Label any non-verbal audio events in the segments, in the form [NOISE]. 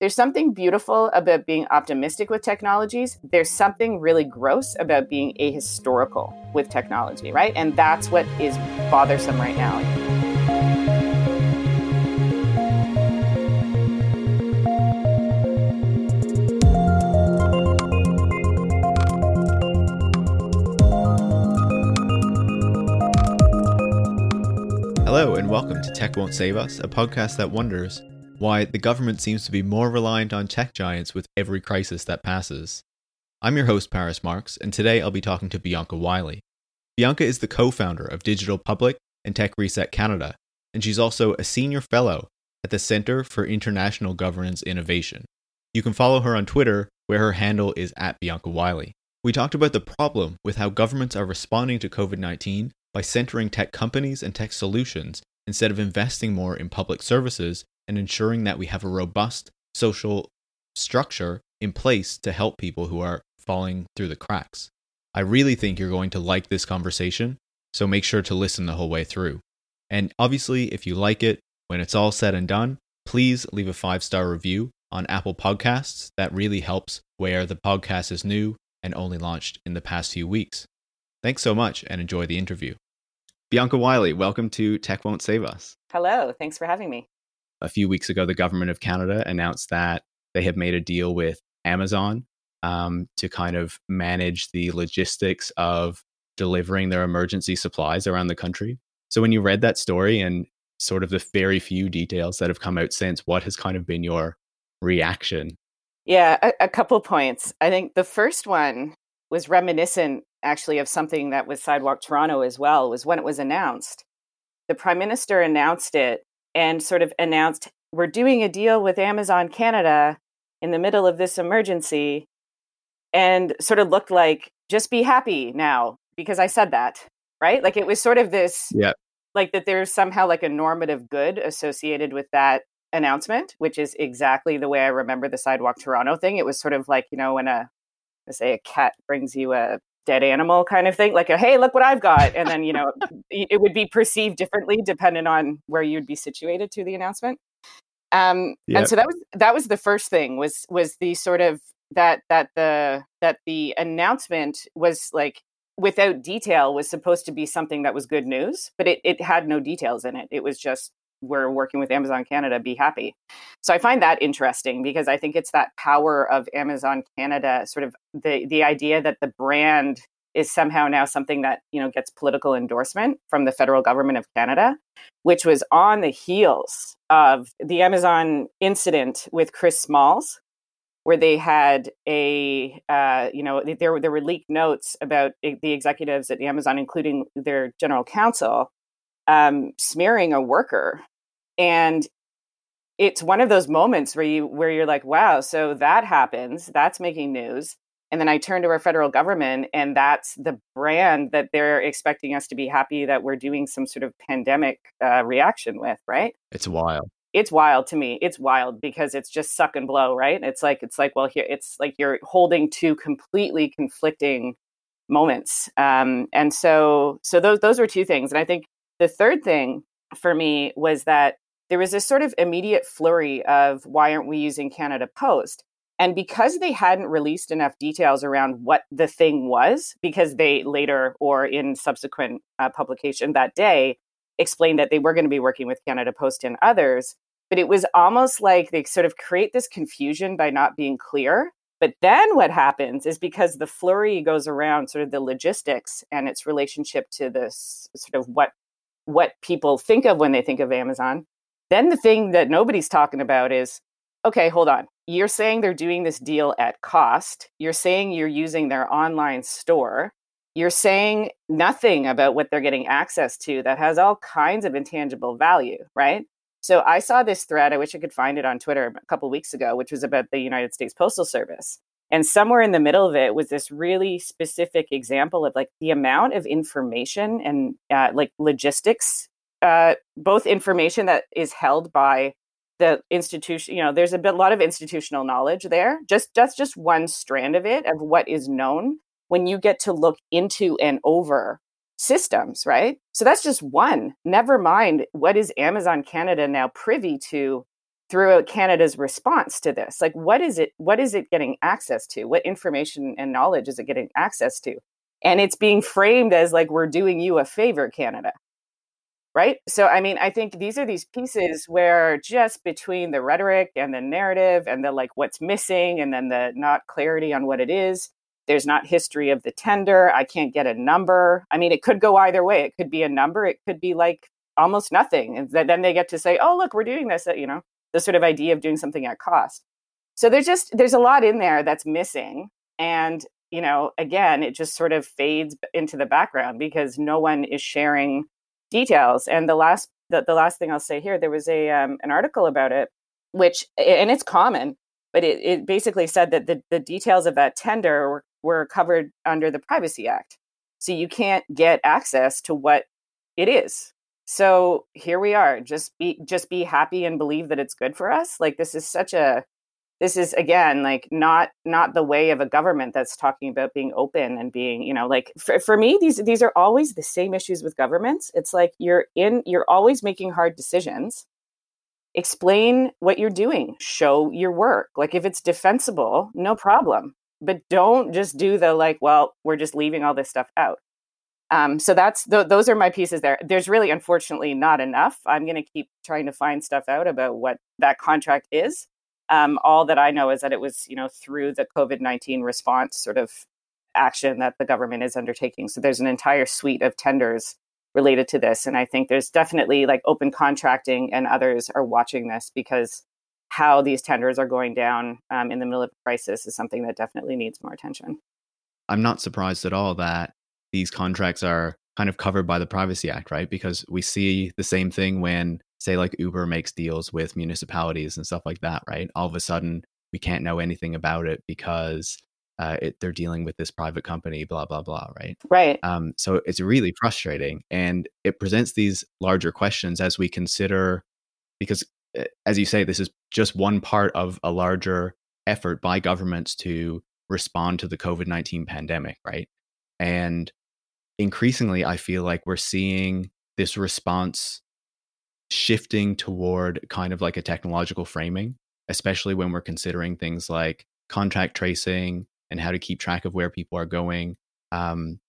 there's something beautiful about being optimistic with technologies. There's something really gross about being ahistorical with technology, right? And that's what is bothersome right now. Hello, and welcome to Tech Won't Save Us, a podcast that wonders why the government seems to be more reliant on tech giants with every crisis that passes. I'm your host, Paris Marx, and today I'll be talking to Bianca Wylie. Bianca is the co founder of Digital Public and Tech Reset Canada, and she's also a senior fellow at the Center for International Governance Innovation. You can follow her on Twitter, where her handle is at Bianca Wylie. We talked about the problem with how governments are responding to COVID 19 by centering tech companies and tech solutions instead of investing more in public services and ensuring that we have a robust social structure in place to help people who are falling through the cracks. I really think you're going to like this conversation, so make sure to listen the whole way through. And obviously, if you like it, when it's all said and done, please leave a five star review on Apple Podcasts. That really helps where the podcast is new and only launched in the past few weeks. Thanks so much and enjoy the interview. Bianca Wylie, welcome to Tech Won't Save Us. Hello, thanks for having me a few weeks ago, the government of Canada announced that they have made a deal with Amazon um, to kind of manage the logistics of delivering their emergency supplies around the country. So, when you read that story and sort of the very few details that have come out since, what has kind of been your reaction? Yeah, a, a couple points. I think the first one was reminiscent actually of something that was Sidewalk Toronto as well, was when it was announced. The prime minister announced it and sort of announced we're doing a deal with Amazon Canada in the middle of this emergency and sort of looked like just be happy now because I said that, right? Like it was sort of this yeah. like that there's somehow like a normative good associated with that announcement, which is exactly the way I remember the sidewalk Toronto thing. It was sort of like, you know, when a say a cat brings you a dead animal kind of thing like a, hey look what i've got and then you know [LAUGHS] it would be perceived differently depending on where you'd be situated to the announcement um yep. and so that was that was the first thing was was the sort of that that the that the announcement was like without detail was supposed to be something that was good news but it, it had no details in it it was just we're working with Amazon Canada, be happy. So I find that interesting because I think it's that power of Amazon Canada, sort of the the idea that the brand is somehow now something that you know gets political endorsement from the federal government of Canada, which was on the heels of the Amazon incident with Chris Smalls, where they had a uh, you know there there were leaked notes about the executives at Amazon, including their general counsel, um, smearing a worker. And it's one of those moments where you where you're like wow so that happens that's making news. And then i turn to our federal government and that's the brand that they're expecting us to be happy that we're doing some sort of pandemic uh, reaction with right? It's wild. It's wild to me. It's wild because it's just suck and blow right? It's like it's like well here it's like you're holding two completely conflicting moments. Um, and so so those those were two things. And i think the third thing for me was that there was this sort of immediate flurry of why aren't we using Canada Post? And because they hadn't released enough details around what the thing was, because they later or in subsequent uh, publication that day explained that they were going to be working with Canada Post and others, but it was almost like they sort of create this confusion by not being clear. But then what happens is because the flurry goes around sort of the logistics and its relationship to this sort of what what people think of when they think of Amazon. Then the thing that nobody's talking about is okay, hold on. You're saying they're doing this deal at cost. You're saying you're using their online store. You're saying nothing about what they're getting access to that has all kinds of intangible value, right? So I saw this thread. I wish I could find it on Twitter a couple weeks ago, which was about the United States Postal Service. And somewhere in the middle of it was this really specific example of like the amount of information and uh, like logistics, uh, both information that is held by the institution. You know, there's a bit, lot of institutional knowledge there. Just that's just one strand of it of what is known when you get to look into and over systems, right? So that's just one. Never mind what is Amazon Canada now privy to throughout Canada's response to this. Like what is it what is it getting access to? What information and knowledge is it getting access to? And it's being framed as like we're doing you a favor, Canada. Right? So I mean, I think these are these pieces where just between the rhetoric and the narrative and the like what's missing and then the not clarity on what it is, there's not history of the tender. I can't get a number. I mean, it could go either way. It could be a number. It could be like almost nothing. And then they get to say, "Oh, look, we're doing this." You know, the sort of idea of doing something at cost. So there's just there's a lot in there that's missing, and you know, again, it just sort of fades into the background because no one is sharing details. And the last the, the last thing I'll say here, there was a um, an article about it, which and it's common, but it, it basically said that the, the details of that tender were, were covered under the Privacy Act. So you can't get access to what it is so here we are just be just be happy and believe that it's good for us like this is such a this is again like not not the way of a government that's talking about being open and being you know like for, for me these these are always the same issues with governments. It's like you're in you're always making hard decisions. Explain what you're doing. Show your work. Like if it's defensible no problem. But don't just do the like well we're just leaving all this stuff out um, so that's th- those are my pieces there. There's really, unfortunately, not enough. I'm going to keep trying to find stuff out about what that contract is. Um, all that I know is that it was, you know, through the COVID 19 response sort of action that the government is undertaking. So there's an entire suite of tenders related to this, and I think there's definitely like open contracting, and others are watching this because how these tenders are going down um, in the middle of a crisis is something that definitely needs more attention. I'm not surprised at all that these contracts are kind of covered by the Privacy Act, right? Because we see the same thing when, say, like Uber makes deals with municipalities and stuff like that, right? All of a sudden, we can't know anything about it because uh, it, they're dealing with this private company, blah blah blah, right? Right. Um, so it's really frustrating, and it presents these larger questions as we consider, because eh, as you say, this is just one part of a larger effort by governments to respond to the COVID nineteen pandemic, right? And increasingly, I feel like we're seeing this response shifting toward kind of like a technological framing, especially when we're considering things like contact tracing and how to keep track of where people are going. Um,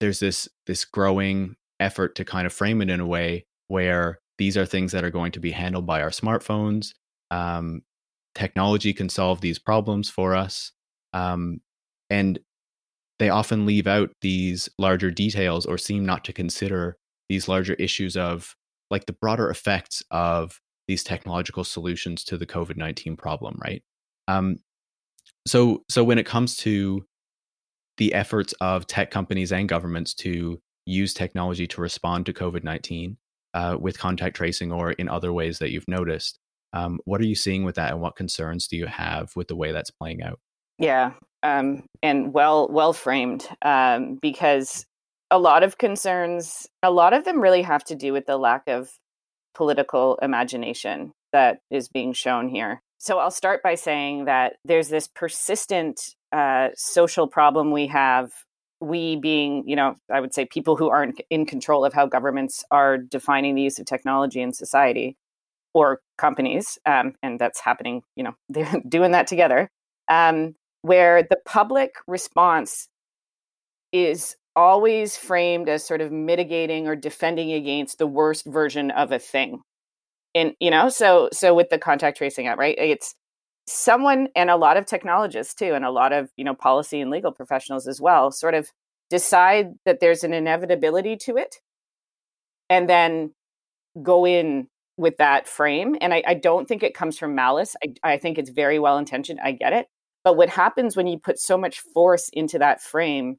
there's this this growing effort to kind of frame it in a way where these are things that are going to be handled by our smartphones. Um, technology can solve these problems for us, um, and they often leave out these larger details or seem not to consider these larger issues of like the broader effects of these technological solutions to the COVID 19 problem, right? Um, so, so when it comes to the efforts of tech companies and governments to use technology to respond to COVID 19 uh, with contact tracing or in other ways that you've noticed, um, what are you seeing with that and what concerns do you have with the way that's playing out? Yeah, um, and well well framed um, because a lot of concerns, a lot of them really have to do with the lack of political imagination that is being shown here. So I'll start by saying that there's this persistent uh, social problem we have. We being, you know, I would say people who aren't in control of how governments are defining the use of technology in society or companies, um, and that's happening, you know, [LAUGHS] they're doing that together. Um, where the public response is always framed as sort of mitigating or defending against the worst version of a thing. And you know so so with the contact tracing app right it's someone and a lot of technologists too and a lot of you know policy and legal professionals as well sort of decide that there's an inevitability to it and then go in with that frame. And i, I don't think it comes from malice. I, I think it's very well intentioned. I get it but what happens when you put so much force into that frame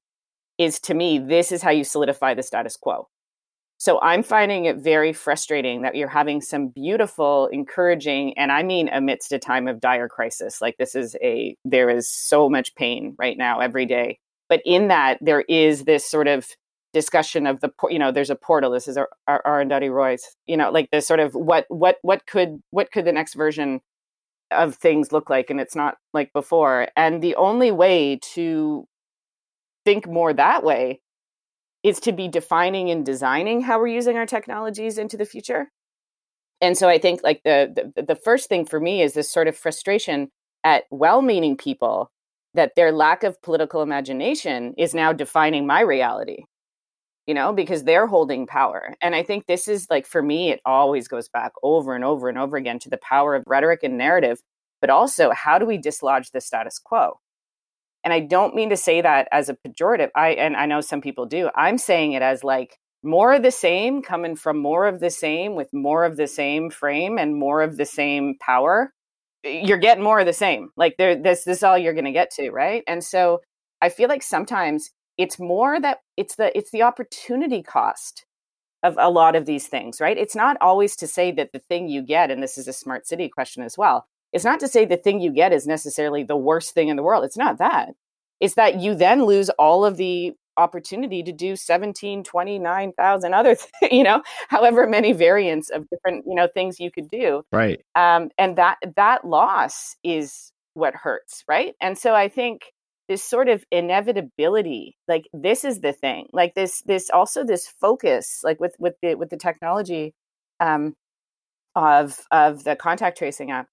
is to me, this is how you solidify the status quo. So I'm finding it very frustrating that you're having some beautiful, encouraging, and I mean amidst a time of dire crisis. Like this is a, there is so much pain right now every day. But in that, there is this sort of discussion of the, you know, there's a portal. This is our, Arundhati Roy's, you know, like this sort of what, what, what could, what could the next version of things look like and it's not like before and the only way to think more that way is to be defining and designing how we're using our technologies into the future. And so i think like the, the the first thing for me is this sort of frustration at well-meaning people that their lack of political imagination is now defining my reality you know because they're holding power and i think this is like for me it always goes back over and over and over again to the power of rhetoric and narrative but also how do we dislodge the status quo? And i don't mean to say that as a pejorative i and i know some people do i'm saying it as like more of the same coming from more of the same with more of the same frame and more of the same power eh, you're getting more of the same like there this this is all you're going to get to right? And so i feel like sometimes it's more that it's the it's the opportunity cost of a lot of these things right? It's not always to say that the thing you get and this is a smart city question as well it's not to say the thing you get is necessarily the worst thing in the world it's not that. It's that you then lose all of the opportunity to do 17 29,000 other [LAUGHS] th- you know however many variants of different you know things you could do right. um and that that loss is what hurts right? And so i think this sort of inevitability like this is the thing like this this also this focus like with with the with the technology um of of the contact tracing app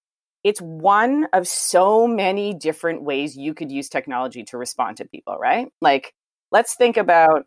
it's one of so many different ways you could use technology to respond to people right like let's think about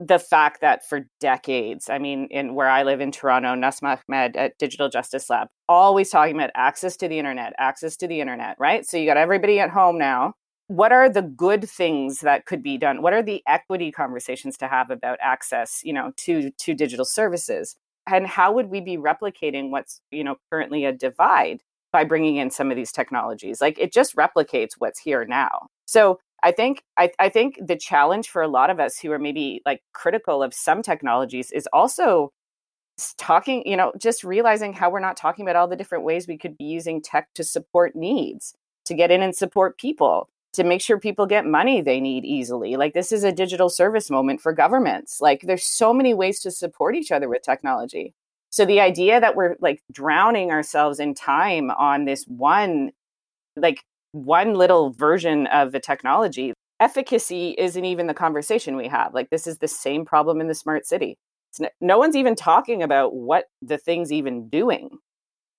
the fact that for decades, I mean, in where I live in Toronto, Nasma Ahmed at Digital Justice Lab, always talking about access to the internet, access to the internet, right? So you got everybody at home now. What are the good things that could be done? What are the equity conversations to have about access, you know, to to digital services? And how would we be replicating what's, you know, currently a divide by bringing in some of these technologies? Like it just replicates what's here now. So I think I, I think the challenge for a lot of us who are maybe like critical of some technologies is also talking, you know, just realizing how we're not talking about all the different ways we could be using tech to support needs, to get in and support people, to make sure people get money they need easily. Like this is a digital service moment for governments. Like there's so many ways to support each other with technology. So the idea that we're like drowning ourselves in time on this one like one little version of the technology, efficacy isn't even the conversation we have. Like, this is the same problem in the smart city. No, no one's even talking about what the thing's even doing.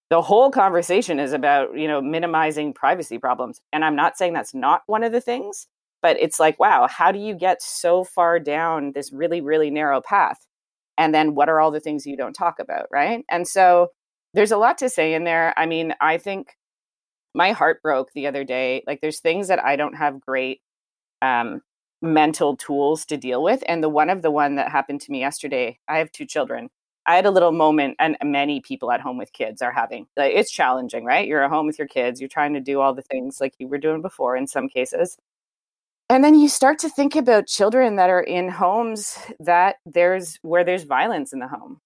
The whole conversation is about, you know, minimizing privacy problems. And I'm not saying that's not one of the things, but it's like, wow, how do you get so far down this really, really narrow path? And then what are all the things you don't talk about, right? And so there's a lot to say in there. I mean, I think my heart broke the other day. Like there's things that I don't have great um, mental tools to deal with. And the one of the one that happened to me yesterday, I have two children. I had a little moment, and many people at home with kids are having. Like, it's challenging, right? You're at home with your kids. You're trying to do all the things like you were doing before in some cases. And then you start to think about children that are in homes that there's where there's violence in the home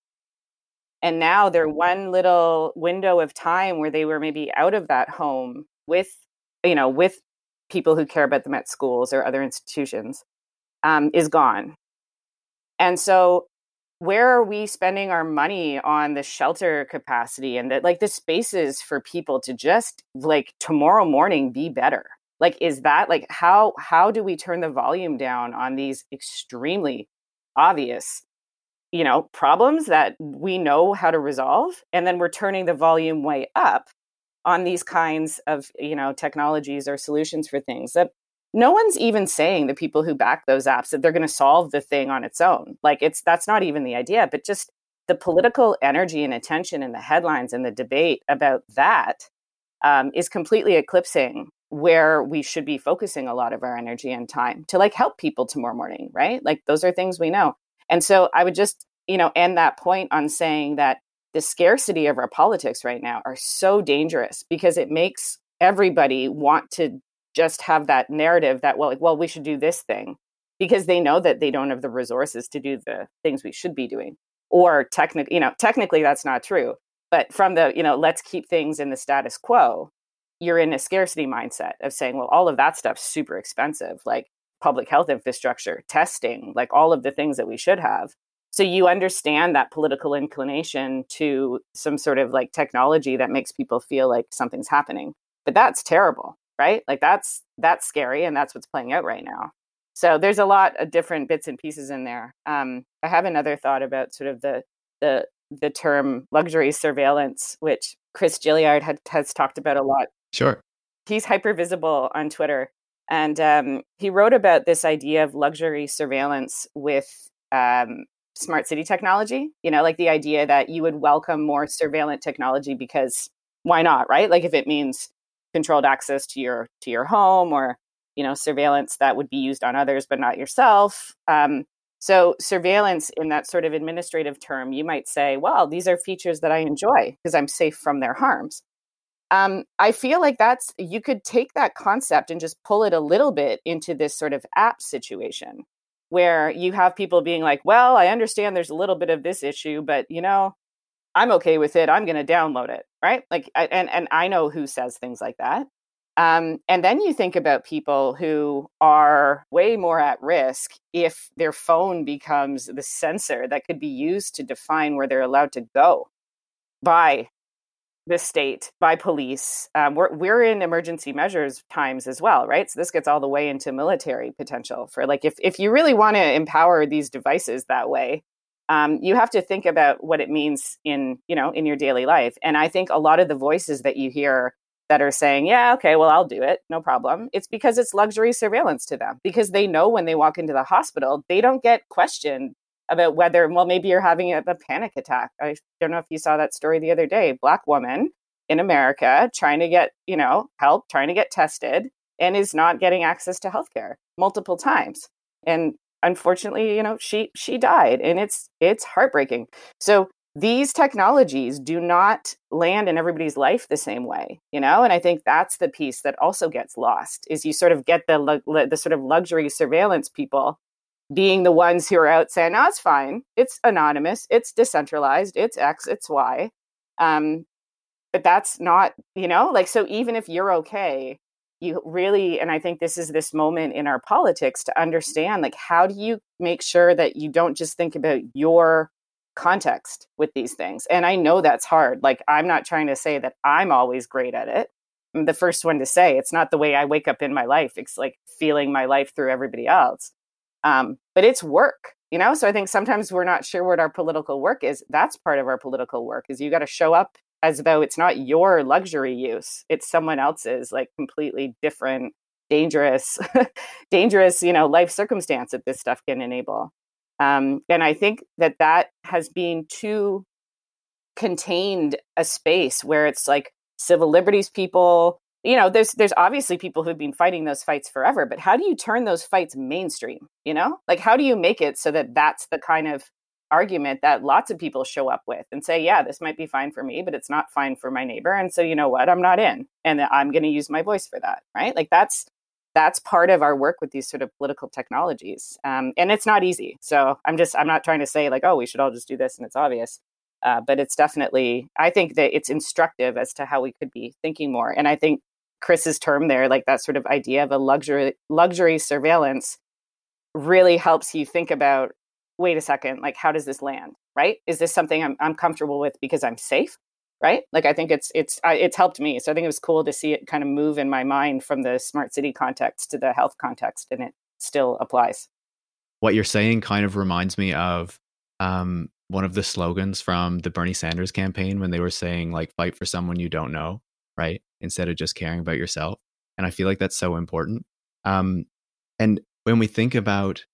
and now they're one little window of time where they were maybe out of that home with you know with people who care about them at schools or other institutions um, is gone and so where are we spending our money on the shelter capacity and the, like the spaces for people to just like tomorrow morning be better? Like is that like how how do we turn the volume down on these extremely obvious you know problems that we know how to resolve? And then we're turning the volume way up on these kinds of you know technologies or solutions for things that no one's even saying the people who back those apps that they're going to solve the thing on its own. Like it's that's not even the idea but just the political energy and attention and the headlines and the debate about that um, is completely eclipsing where we should be focusing a lot of our energy and time to like help people tomorrow morning right? Like those are things we know. And so I would just, you know, end that point on saying that the scarcity of our politics right now are so dangerous because it makes everybody want to just have that narrative that well like well we should do this thing because they know that they don't have the resources to do the things we should be doing or technically you know technically that's not true but from the you know let's keep things in the status quo you're in a scarcity mindset of saying well all of that stuff's super expensive like public health infrastructure, testing, like all of the things that we should have. So you understand that political inclination to some sort of like technology that makes people feel like something's happening. But that's terrible, right? Like that's that's scary and that's what's playing out right now. So there's a lot of different bits and pieces in there. Um, I have another thought about sort of the the the term luxury surveillance, which Chris Gilliard had, has talked about a lot. Sure. He's hyper visible on Twitter. And um, he wrote about this idea of luxury surveillance with um, smart city technology, you know, like the idea that you would welcome more surveillance technology because why not, right? Like if it means controlled access to your to your home or you know surveillance that would be used on others but not yourself. Um, so surveillance in that sort of administrative term you might say well these are features that i enjoy because i'm safe from their harms. Um, i feel like that's you could take that concept and just pull it a little bit into this sort of app situation where you have people being like well i understand there's a little bit of this issue but you know i'm okay with it i'm going to download it right like and and i know who says things like that um, and then you think about people who are way more at risk if their phone becomes the sensor that could be used to define where they're allowed to go by the state, by police. Um, we're, we're in emergency measures times as well, right? So this gets all the way into military potential for like if, if you really want to empower these devices that way, um, you have to think about what it means in you know in your daily life. And I think a lot of the voices that you hear that are saying, yeah, okay, well, I'll do it, no problem. It's because it's luxury surveillance to them because they know when they walk into the hospital, they don't get questioned about whether, well, maybe you're having a, a panic attack. I don't know if you saw that story the other day. Black woman in America trying to get, you know, help, trying to get tested, and is not getting access to healthcare multiple times. And unfortunately, you know, she she died, and it's it's heartbreaking. So these technologies do not land in everybody's life the same way you know and i think that's the piece that also gets lost is you sort of get the the sort of luxury surveillance people being the ones who are out saying "Oh, it's fine. It's anonymous. It's decentralized. It's x it's y. Um, but that's not you know like so even if you're okay you really and i think this is this moment in our politics to understand like how do you make sure that you don't just think about your context with these things. And I know that's hard. Like, I'm not trying to say that I'm always great at it. I'm the first one to say it's not the way I wake up in my life. It's like feeling my life through everybody else. Um, but it's work, you know? So I think sometimes we're not sure what our political work is. That's part of our political work is you got to show up as though it's not your luxury use. It's someone else's like completely different, dangerous, [LAUGHS] dangerous, you know, life circumstance that this stuff can enable. Um, and I think that that has been too contained a space where it's like civil liberties people. You know, there's there's obviously people who've been fighting those fights forever, but how do you turn those fights mainstream? You know, like how do you make it so that that's the kind of argument that lots of people show up with and say, yeah, this might be fine for me, but it's not fine for my neighbor. And so, you know what? I'm not in. And I'm going to use my voice for that. Right. Like that's that's part of our work with these sort of political technologies um, and it's not easy so i'm just i'm not trying to say like oh we should all just do this and it's obvious uh, but it's definitely i think that it's instructive as to how we could be thinking more and i think chris's term there like that sort of idea of a luxury luxury surveillance really helps you think about wait a second like how does this land right? Is this something i'm, I'm comfortable with because i'm safe right? Like i think it's it's it's helped me. So i think it was cool to see it kind of move in my mind from the smart city context to the health context and it still applies. What you're saying kind of reminds me of um, one of the slogans from the bernie sanders campaign when they were saying like fight for someone you don't know right? Instead of just caring about yourself. And i feel like that's so important. Um, and when we think about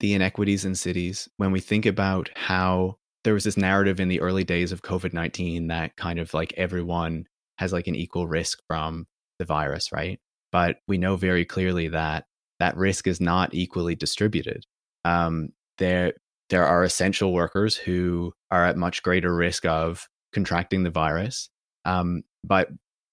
the inequities in cities when we think about how there was this narrative in the early days of COVID 19 that kind of like everyone has like an equal risk from the virus, right? But we know very clearly that that risk is not equally distributed. Um, there, there are essential workers who are at much greater risk of contracting the virus. Um, but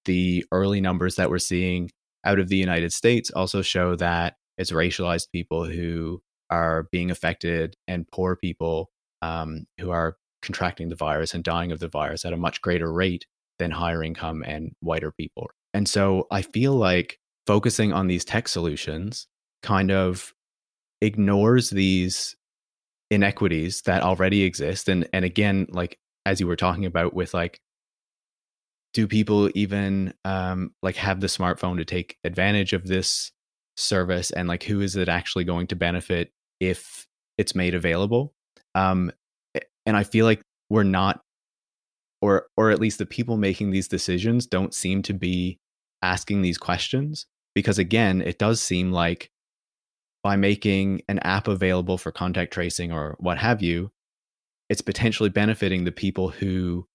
the early numbers that we're seeing out of the United States also show that it's racialized people who are being affected and poor people um, who are contracting the virus and dying of the virus at a much greater rate than higher income and whiter people. And so I feel like focusing on these tech solutions kind of ignores these inequities that already exist. And and again, like as you were talking about with like do people even um like have the smartphone to take advantage of this service and like who is it actually going to benefit if it's made available um, and I feel like we're not or or at least the people making these decisions don't seem to be asking these questions because again it does seem like by making an app available for contact tracing or what have you it's potentially benefiting the people who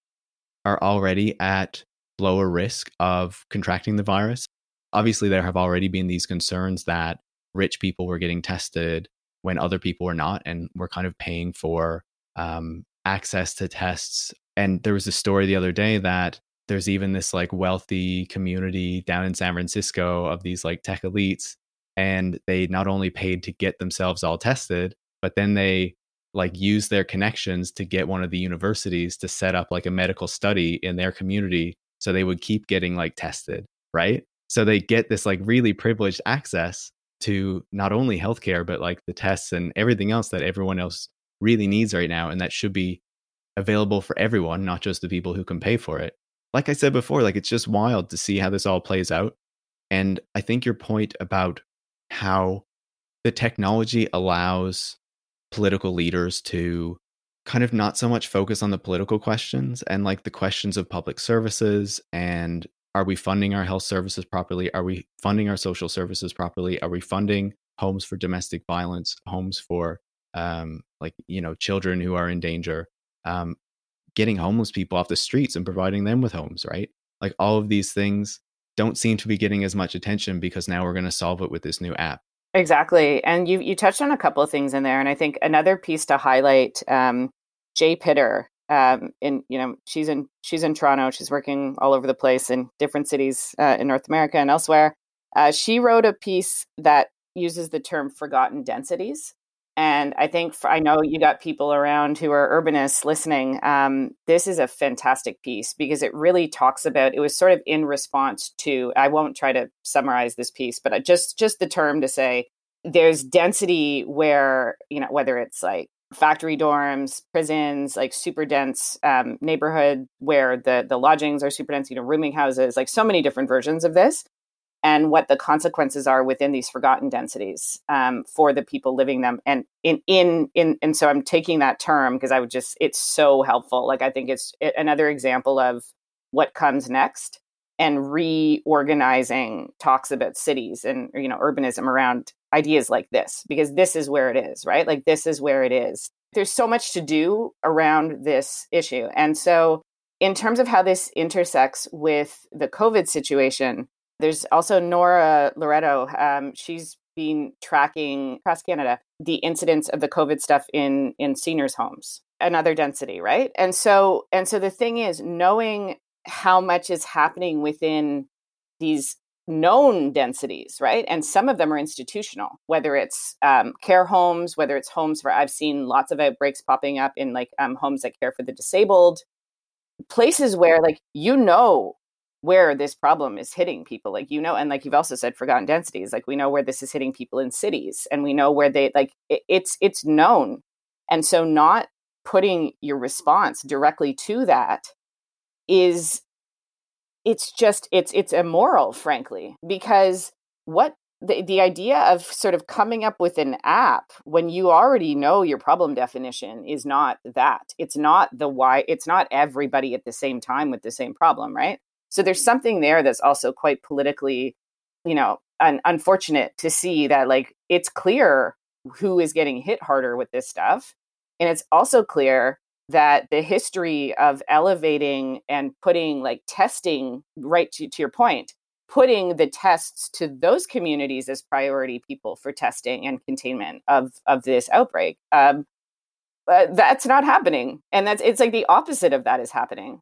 are already at lower risk of contracting the virus. Obviously there have already been these concerns that rich people were getting tested when other people are not and we're kind of paying for um, access to tests. And there was a story the other day that there's even this like wealthy community down in San Francisco of these like tech elites and they not only paid to get themselves all tested but then they like use their connections to get one of the universities to set up like a medical study in their community so they would keep getting like tested right? So they get this like really privileged access to not only healthcare but like the tests and everything else that everyone else really needs right now and that should be available for everyone not just the people who can pay for it like I said before, like it's just wild to see how this all plays out. And I think your point about how the technology allows political leaders to kind of not so much focus on the political questions and like the questions of public services and are we funding our health services properly? Are we funding our social services properly? Are we funding homes for domestic violence, homes for um, like you know children who are in danger? Um, getting homeless people off the streets and providing them with homes, right? Like all of these things don't seem to be getting as much attention because now we're going to solve it with this new app. Exactly, and you you touched on a couple of things in there, and I think another piece to highlight. Um, Jay Pitter, um, in you know, she's in she's in Toronto. She's working all over the place in different cities uh, in North America and elsewhere. Uh, she wrote a piece that uses the term forgotten densities, and I think for, I know you got people around who are urbanists listening. Um, this is a fantastic piece because it really talks about. It was sort of in response to. I won't try to summarize this piece, but just just the term to say there's density where you know whether it's like factory dorms, prisons, like super dense um, neighborhood where the the lodgings are super dense. You know, rooming houses, like so many different versions of this and what the consequences are within these forgotten densities um, for the people living them and in in in and so i'm taking that term because i would just it's so helpful like i think it's another example of what comes next and reorganizing talks about cities and you know urbanism around ideas like this because this is where it is right like this is where it is there's so much to do around this issue and so in terms of how this intersects with the covid situation there's also Nora Loreto. Um, she's been tracking across Canada the incidence of the COVID stuff in in seniors' homes, another density, right? And so and so the thing is, knowing how much is happening within these known densities, right? And some of them are institutional, whether it's um, care homes, whether it's homes where I've seen lots of outbreaks popping up in like um, homes that care for the disabled, places where like you know where this problem is hitting people like you know and like you've also said forgotten densities like we know where this is hitting people in cities and we know where they like it, it's it's known and so not putting your response directly to that is it's just it's it's immoral frankly because what the, the idea of sort of coming up with an app when you already know your problem definition is not that it's not the why it's not everybody at the same time with the same problem right so there's something there that's also quite politically, you know, un- unfortunate to see that like it's clear who is getting hit harder with this stuff. And it's also clear that the history of elevating and putting like testing right to, to your point putting the tests to those communities as priority people for testing and containment of of this outbreak um, uh, that's not happening and that's it's like the opposite of that is happening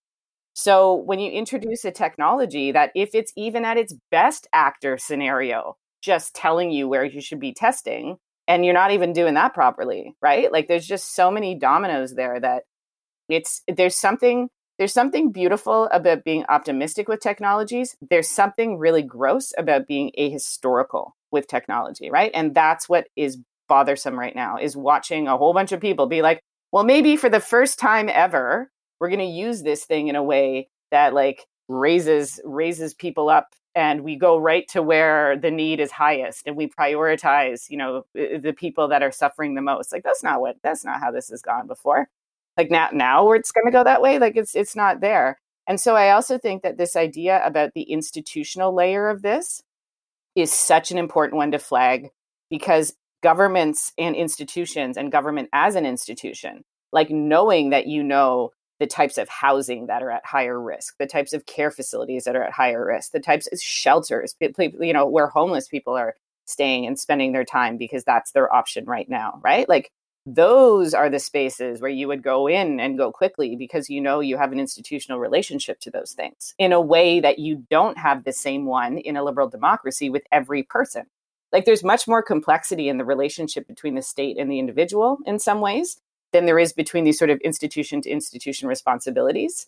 so when you introduce a technology that if it's even at its best actor scenario, just telling you where you should be testing, and you're not even doing that properly, right? Like there's just so many dominoes there that it's there's something there's something beautiful about being optimistic with technologies. There's something really gross about being ahistorical with technology, right? And that's what is bothersome right now is watching a whole bunch of people be like, well, maybe for the first time ever, we're going to use this thing in a way that like raises raises people up and we go right to where the need is highest and we prioritize you know the people that are suffering the most like that's not what that's not how this has gone before like now now where it's going to go that way like it's it's not there and so i also think that this idea about the institutional layer of this is such an important one to flag because governments and institutions and government as an institution like knowing that you know the types of housing that are at higher risk, the types of care facilities that are at higher risk, the types of shelters, you know, where homeless people are staying and spending their time because that's their option right now, right? Like those are the spaces where you would go in and go quickly because you know you have an institutional relationship to those things in a way that you don't have the same one in a liberal democracy with every person. Like there's much more complexity in the relationship between the state and the individual in some ways than there is between these sort of institution to institution responsibilities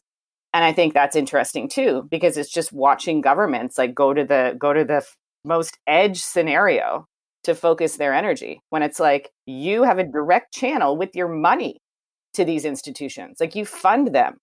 and i think that's interesting too because it's just watching governments like go to the go to the most edge scenario to focus their energy when it's like you have a direct channel with your money to these institutions like you fund them.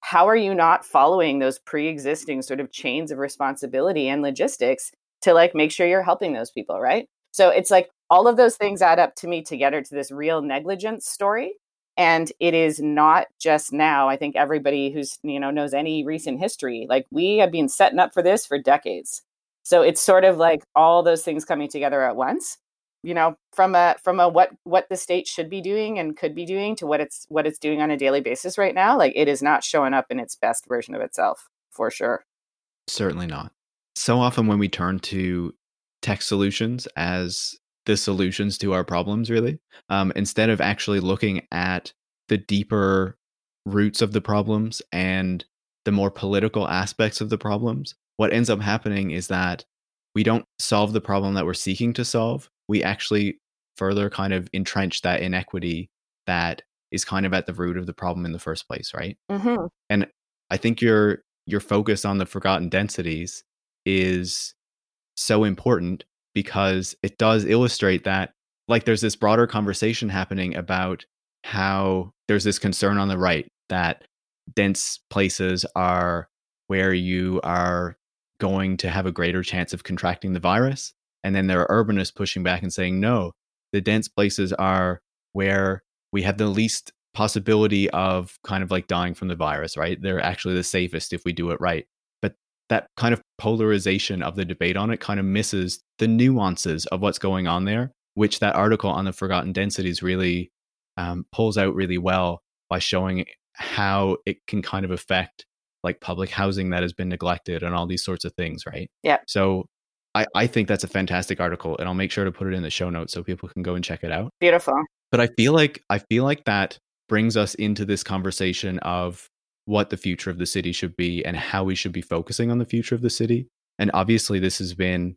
How are you not following those pre-existing sort of chains of responsibility and logistics to like make sure you're helping those people right? So it's like all of those things add up to me together to this real negligence story and it is not just now i think everybody who's you know knows any recent history like we have been setting up for this for decades so it's sort of like all those things coming together at once you know from a from a what what the state should be doing and could be doing to what it's what it's doing on a daily basis right now like it is not showing up in its best version of itself for sure. Certainly not. So often when we turn to tech solutions as the solutions to our problems really um, instead of actually looking at the deeper roots of the problems and the more political aspects of the problems what ends up happening is that we don't solve the problem that we're seeking to solve we actually further kind of entrench that inequity that is kind of at the root of the problem in the first place right mm-hmm. and i think your your focus on the forgotten densities is so important because it does illustrate that like there's this broader conversation happening about how there's this concern on the right that dense places are where you are going to have a greater chance of contracting the virus. And then there are urbanists pushing back and saying no the dense places are where we have the least possibility of kind of like dying from the virus right? They're actually the safest if we do it right. But that kind of polarization of the debate on it kind of misses the nuances of what's going on there, which that article on the forgotten densities really um, pulls out really well by showing how it can kind of affect like public housing that has been neglected and all these sorts of things, right? Yeah. So I, I think that's a fantastic article and I'll make sure to put it in the show notes so people can go and check it out. Beautiful. But I feel like I feel like that brings us into this conversation of what the future of the city should be and how we should be focusing on the future of the city. And obviously, this has been,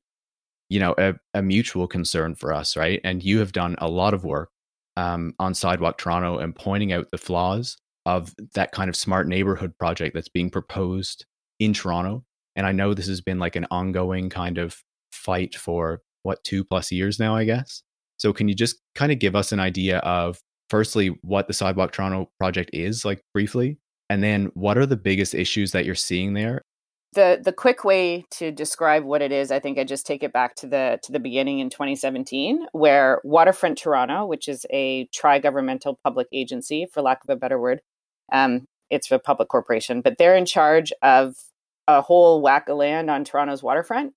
you know, a, a mutual concern for us, right? And you have done a lot of work um, on Sidewalk Toronto and pointing out the flaws of that kind of smart neighborhood project that's being proposed in Toronto. And I know this has been like an ongoing kind of fight for what, two plus years now, I guess. So, can you just kind of give us an idea of, firstly, what the Sidewalk Toronto project is, like briefly, and then what are the biggest issues that you're seeing there? The the quick way to describe what it is, I think I just take it back to the to the beginning in 2017, where Waterfront Toronto, which is a tri-governmental public agency, for lack of a better word, um, it's a public corporation, but they're in charge of a whole whack of land on Toronto's waterfront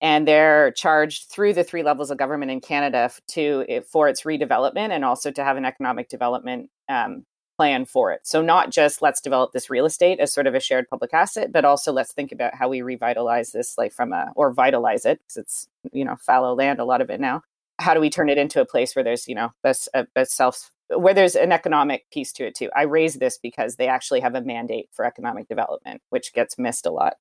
and they're charged through the three levels of government in Canada to for its redevelopment and also to have an economic development um, plan for it. So not just let's develop this real estate as sort of a shared public asset, but also let's think about how we revitalize this like from a or vitalize it because it's you know fallow land a lot of it now. How do we turn it into a place where there's you know a, a self where there's an economic piece to it too. I raise this because they actually have a mandate for economic development, which gets missed a lot.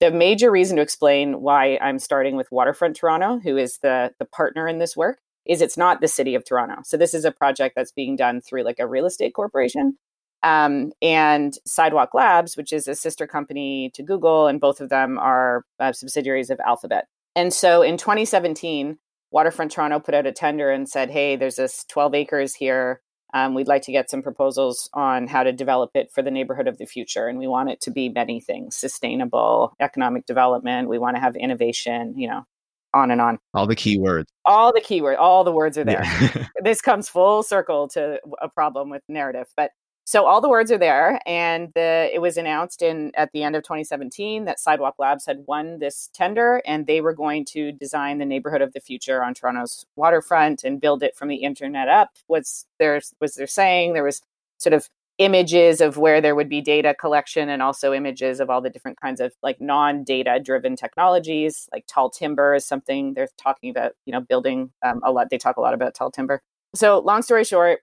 The major reason to explain why I'm starting with Waterfront Toronto, who is the the partner in this work, is it's not the city of Toronto. So this is a project that's being done through like a real estate corporation. Um, and Sidewalk Labs, which is a sister company to Google, and both of them are uh, subsidiaries of Alphabet. And so in 2017, Waterfront Toronto put out a tender and said, hey, there's this 12 acres here. Um, we'd like to get some proposals on how to develop it for the neighborhood of the future. And we want it to be many things sustainable, economic development. We want to have innovation, you know, on and on. All the keywords. All the keyword, all the words are there. Yeah. [LAUGHS] this comes full circle to a problem with narrative. But so all the words are there, and the, it was announced in at the end of 2017 that Sidewalk Labs had won this tender, and they were going to design the neighborhood of the future on Toronto's waterfront and build it from the internet up. Was there was there saying there was sort of images of where there would be data collection and also images of all the different kinds of like non-data driven technologies like tall timber is something they're talking about you know building um, a lot they talk a lot about tall timber. So long story short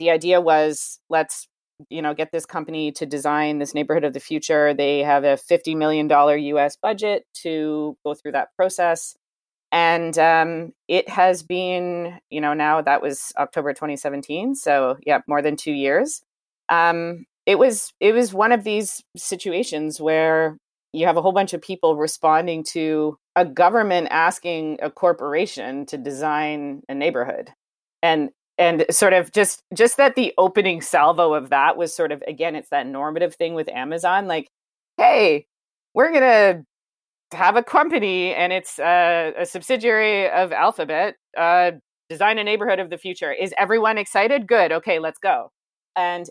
the idea was let's you know get this company to design this neighborhood of the future. They have a 50 million dollar us budget to go through that process. And um, it has been you know now that was october 2017 so yeah more than two years um, it was it was one of these situations where you have a whole bunch of people responding to a government asking a corporation to design a neighborhood. And and sort of just just that the opening salvo of that was sort of again it's that normative thing with amazon like hey we're gonna have a company and it's uh, a subsidiary of alphabet uh, design a neighborhood of the future. Is everyone excited? Good. Okay let's go and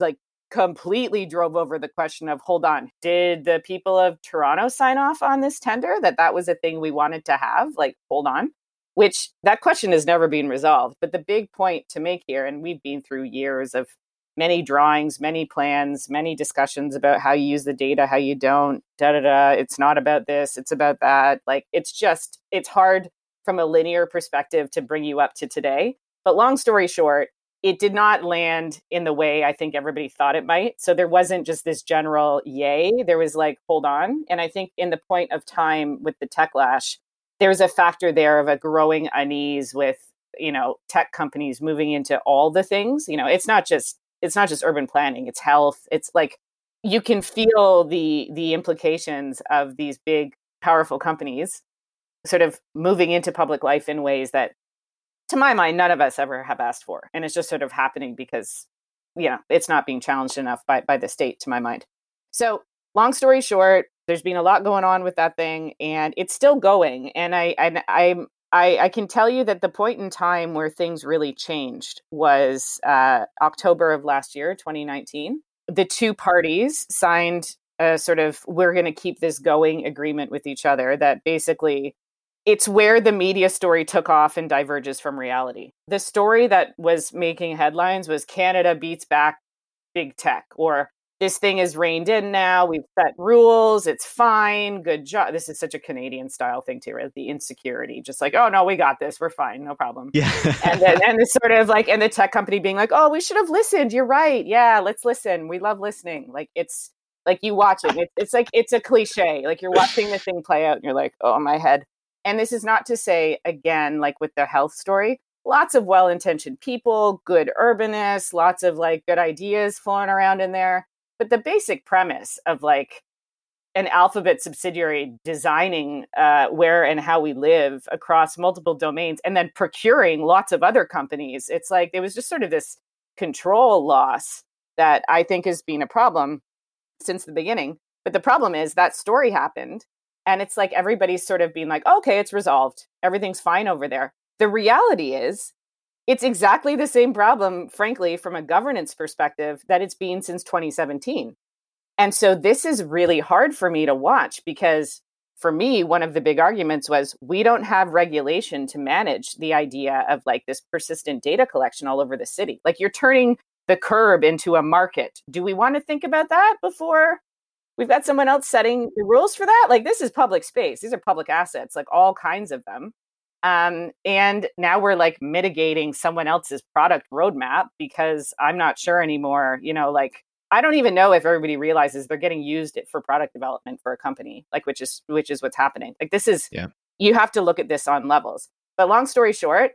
like completely drove over the question of hold on did the people of toronto sign off on this tender that that was a thing we wanted to have like hold on which that question has never been resolved. But the big point to make here, and we've been through years of many drawings, many plans, many discussions about how you use the data, how you don't, da da da. It's not about this, it's about that. Like it's just, it's hard from a linear perspective to bring you up to today. But long story short, it did not land in the way I think everybody thought it might. So there wasn't just this general yay. There was like, hold on. And I think in the point of time with the techlash, there's a factor there of a growing unease with you know tech companies moving into all the things you know it's not just it's not just urban planning it's health it's like you can feel the the implications of these big powerful companies sort of moving into public life in ways that to my mind none of us ever have asked for and it's just sort of happening because you know it's not being challenged enough by by the state to my mind so long story short there's been a lot going on with that thing and it's still going and i i i'm I, I can tell you that the point in time where things really changed was uh, October of last year, 2019. The two parties signed a sort of we're going to keep this going agreement with each other that basically it's where the media story took off and diverges from reality. The story that was making headlines was Canada beats back big tech or this thing is reined in now. We've set rules. It's fine. Good job. This is such a Canadian style thing too, right? The insecurity, just like, oh no, we got this. We're fine. No problem. Yeah. and then and the sort of like and the tech company being like, oh, we should have listened. You're right. Yeah, let's listen. We love listening. Like it's like you watch it. It's, it's like it's a cliche. Like you're watching the thing play out and you're like, oh my head. And this is not to say again, like with the health story, lots of well-intentioned people, good urbanists, lots of like good ideas flowing around in there. But the basic premise of like an alphabet subsidiary designing uh, where and how we live across multiple domains and then procuring lots of other companies it's like there was just sort of this control loss that i think has been a problem since the beginning. But the problem is that story happened and it's like everybody's sort of being like okay it's resolved everything's fine over there the reality is it's exactly the same problem, frankly, from a governance perspective, that it's been since 2017. And so this is really hard for me to watch because for me, one of the big arguments was we don't have regulation to manage the idea of like this persistent data collection all over the city. Like you're turning the curb into a market. Do we want to think about that before we've got someone else setting the rules for that? Like this is public space, these are public assets, like all kinds of them. Um, and now we're like mitigating someone else's product roadmap because I'm not sure anymore, you know, like I don't even know if everybody realizes they're getting used it for product development for a company, like which is which is what's happening. Like this is yeah. you have to look at this on levels. But long story short,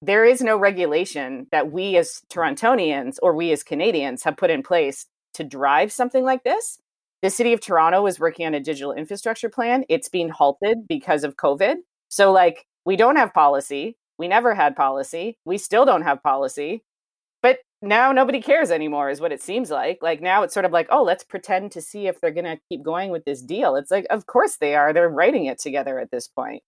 there is no regulation that we as Torontonians or we as Canadians have put in place to drive something like this. The city of Toronto is working on a digital infrastructure plan. It's being halted because of COVID. So like we don't have policy. We never had policy. We still don't have policy. But now nobody cares anymore, is what it seems like. Like now it's sort of like, oh, let's pretend to see if they're going to keep going with this deal. It's like, of course they are. They're writing it together at this point.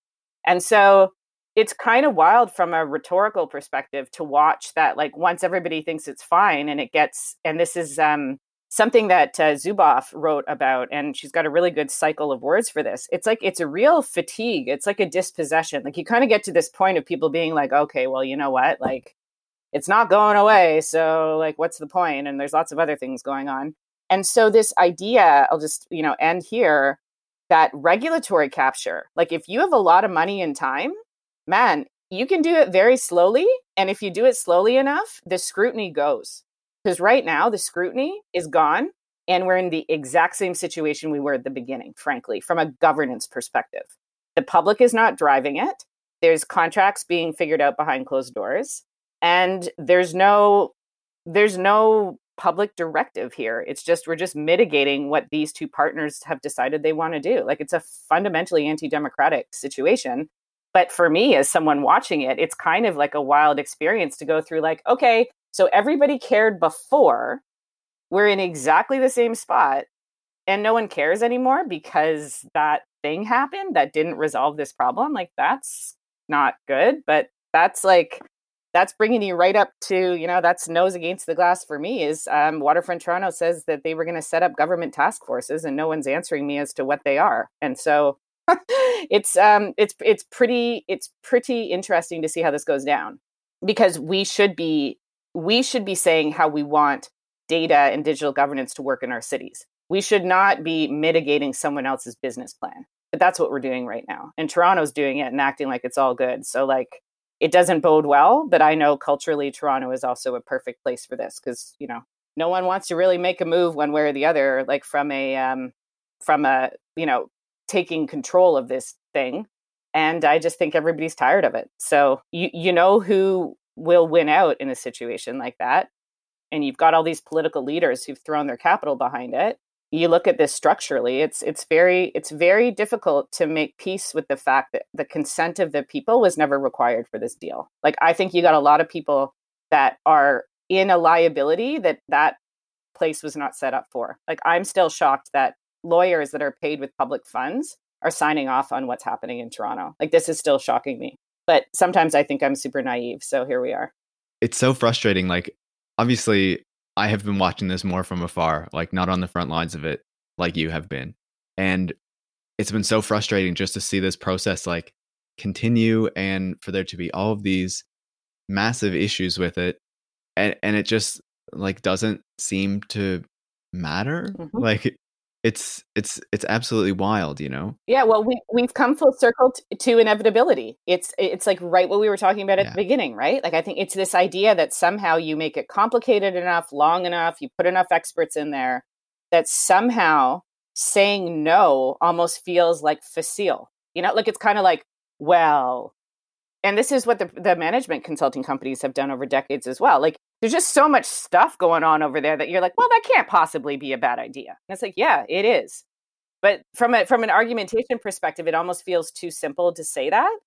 And so it's kind of wild from a rhetorical perspective to watch that like once everybody thinks it's fine and it gets and this is um something that uh, Zuboff wrote about, and she's got a really good cycle of words for this. It's like it's a real fatigue. It's like a dispossession. Like you kind of get to this point of people being like, okay, well, you know what? Like it's not going away. So, like, what's the point? And there's lots of other things going on. And so, this idea, I'll just, you know, end here that regulatory capture, like, if you have a lot of money and time, man, you can do it very slowly. And if you do it slowly enough, the scrutiny goes. Because right now, the scrutiny is gone. And we're in the exact same situation we were at the beginning, frankly, from a governance perspective. The public is not driving it. There's contracts being figured out behind closed doors. And there's no there's no public directive here. It's just we're just mitigating what these two partners have decided they want to do. Like it's a fundamentally anti-democratic situation. But for me as someone watching it, it's kind of like a wild experience to go through like, okay, so everybody cared before. We're in exactly the same spot and no one cares anymore because that thing happened that didn't resolve this problem. Like that's not good, but that's like that's bringing you right up to you know that's nose against the glass for me is um, waterfront toronto says that they were going to set up government task forces and no one's answering me as to what they are and so [LAUGHS] it's um it's it's pretty it's pretty interesting to see how this goes down because we should be we should be saying how we want data and digital governance to work in our cities. We should not be mitigating someone else's business plan. But that's what we're doing right now. And Toronto's doing it and acting like it's all good. So like it doesn't bode well, but I know culturally Toronto is also a perfect place for this because, you know, no one wants to really make a move one way or the other like from a um from a, you know, taking control of this thing. And I just think everybody's tired of it. So you you know who will win out in a situation like that and you've got all these political leaders who've thrown their capital behind it you look at this structurally it's it's very it's very difficult to make peace with the fact that the consent of the people was never required for this deal. Like i think you got a lot of people that are in a liability that that place was not set up for. Like i'm still shocked that lawyers that are paid with public funds are signing off on what's happening in toronto. Like this is still shocking me but sometimes I think I'm super naive. So here we are. It's so frustrating. Like, obviously, I have been watching this more from afar, like, not on the front lines of it like you have been. And it's been so frustrating just to see this process, like, continue and for there to be all of these massive issues with it. And, and it just, like, doesn't seem to matter. Mm-hmm. Like, it's it's it's absolutely wild you know? Yeah well we we've come full circle t- to inevitability. It's it's like right what we were talking about at yeah. the beginning right? Like i think it's this idea that somehow you make it complicated enough long enough you put enough experts in there that somehow saying no almost feels like facile you know? Like it's kind of like well and this is what the, the management consulting companies have done over decades as well. Like there's just so much stuff going on over there that you're like, well, that can't possibly be a bad idea. And it's like, yeah, it is. But from a from an argumentation perspective, it almost feels too simple to say that.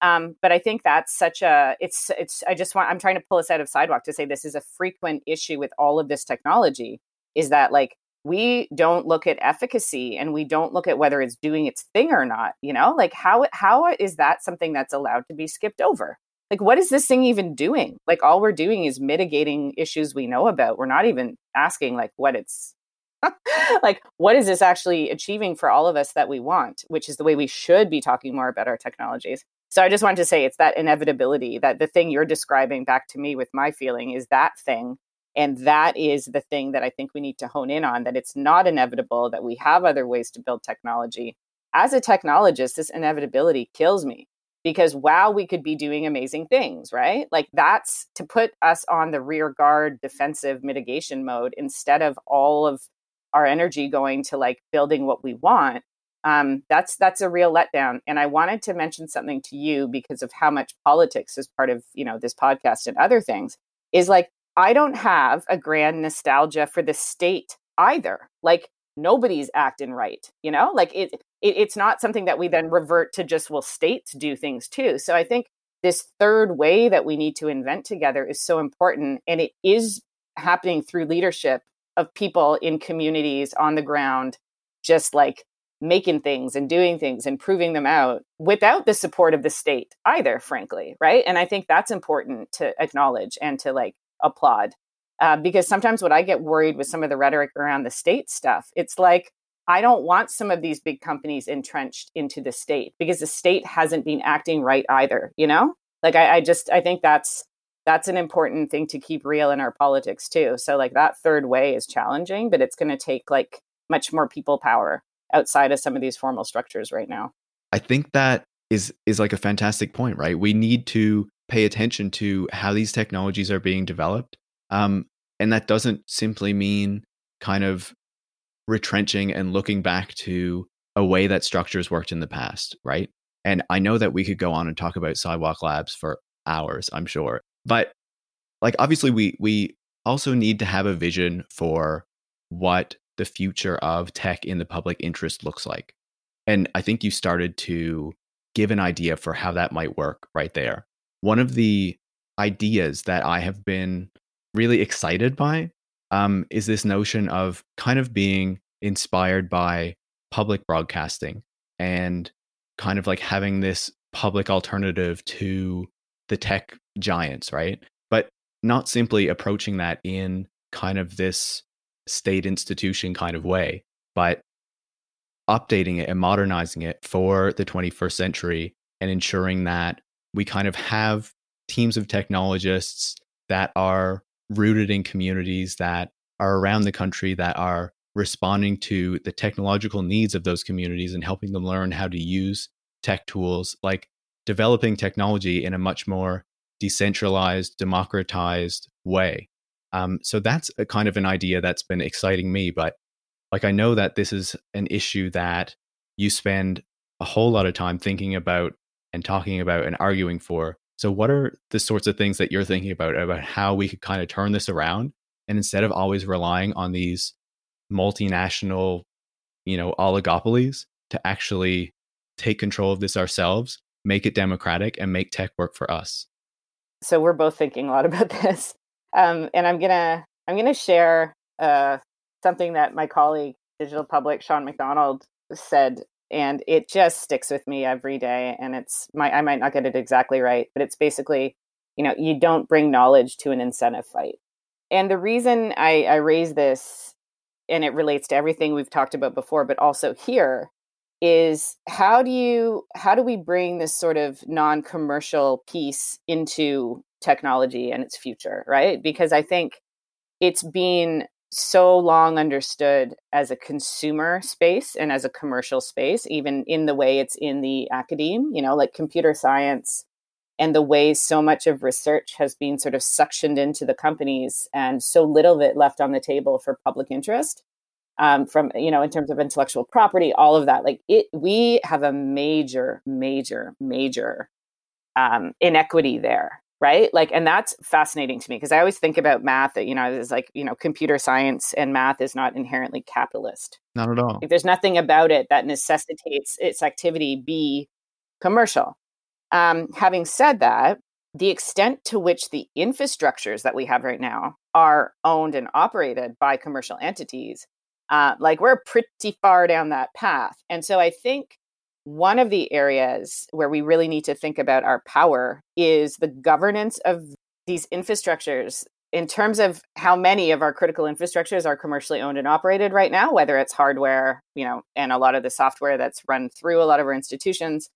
Um, but I think that's such a it's it's I just want I'm trying to pull us out of sidewalk to say this is a frequent issue with all of this technology is that like we don't look at efficacy and we don't look at whether it's doing its thing or not you know like how how is that something that's allowed to be skipped over like what is this thing even doing? Like all we're doing is mitigating issues we know about. We're not even asking like what it's [LAUGHS] like what is this actually achieving for all of us that we want which is the way we should be talking more about our technologies. So i just wanted to say it's that inevitability that the thing you're describing back to me with my feeling is that thing and that is the thing that i think we need to hone in on that it's not inevitable that we have other ways to build technology. As a technologist this inevitability kills me because wow we could be doing amazing things right? Like that's to put us on the rear guard defensive mitigation mode instead of all of our energy going to like building what we want um, that's that's a real letdown. And i wanted to mention something to you because of how much politics is part of you know this podcast and other things is like i don't have a grand nostalgia for the state either. Like nobody's acting right you know? Like it, it, it's not something that we then revert to just well states do things too. So i think this third way that we need to invent together is so important and it is happening through leadership of people in communities on the ground just like making things and doing things and proving them out without the support of the state either frankly right? And i think that's important to acknowledge and to like applaud uh, because sometimes what i get worried with some of the rhetoric around the state stuff it's like i don't want some of these big companies entrenched into the state because the state hasn't been acting right either you know like i, I just i think that's that's an important thing to keep real in our politics too so like that third way is challenging but it's going to take like much more people power outside of some of these formal structures right now. I think that is is like a fantastic point, right? We need to pay attention to how these technologies are being developed. Um, and that doesn't simply mean kind of retrenching and looking back to a way that structures worked in the past, right? And I know that we could go on and talk about sidewalk labs for hours, I'm sure. But like obviously we we also need to have a vision for what the future of tech in the public interest looks like. And I think you started to give an idea for how that might work right there. One of the ideas that I have been really excited by um, is this notion of kind of being inspired by public broadcasting and kind of like having this public alternative to the tech giants, right? But not simply approaching that in kind of this state institution kind of way, but updating it and modernizing it for the 21st century and ensuring that we kind of have teams of technologists that are rooted in communities that are around the country that are responding to the technological needs of those communities and helping them learn how to use tech tools like developing technology in a much more decentralized democratized way um, so that's a kind of an idea that's been exciting me. But like, I know that this is an issue that you spend a whole lot of time thinking about and talking about and arguing for. So, what are the sorts of things that you're thinking about about how we could kind of turn this around? And instead of always relying on these multinational, you know, oligopolies to actually take control of this ourselves, make it democratic, and make tech work for us. So, we're both thinking a lot [LAUGHS] about this. Um, and I'm gonna I'm gonna share uh, something that my colleague, Digital Public, Sean McDonald, said, and it just sticks with me every day. And it's my I might not get it exactly right, but it's basically, you know, you don't bring knowledge to an incentive fight. And the reason I, I raise this, and it relates to everything we've talked about before, but also here, is how do you how do we bring this sort of non-commercial piece into technology and its future, right? Because I think it's been so long understood as a consumer space and as a commercial space, even in the way it's in the academe, you know, like computer science and the way so much of research has been sort of suctioned into the companies and so little of it left on the table for public interest um, from you know in terms of intellectual property all of that like it we have a major major major um, inequity there right? Like and that's fascinating to me because i always think about math that you know is like you know computer science and math is not inherently capitalist. Not at all. Like, there's nothing about it that [LAUGHS] necessitates its activity be commercial. Um, having said that the extent to which the infrastructures that we have right now are owned and operated by commercial entities uh, like we're pretty far down that path. And so i think one of the areas where we really need to think about our power is the governance of these infrastructures in terms of how many of our critical infrastructures are commercially owned and operated right now whether it's hardware you know and a lot of the software that's run through a lot of our institutions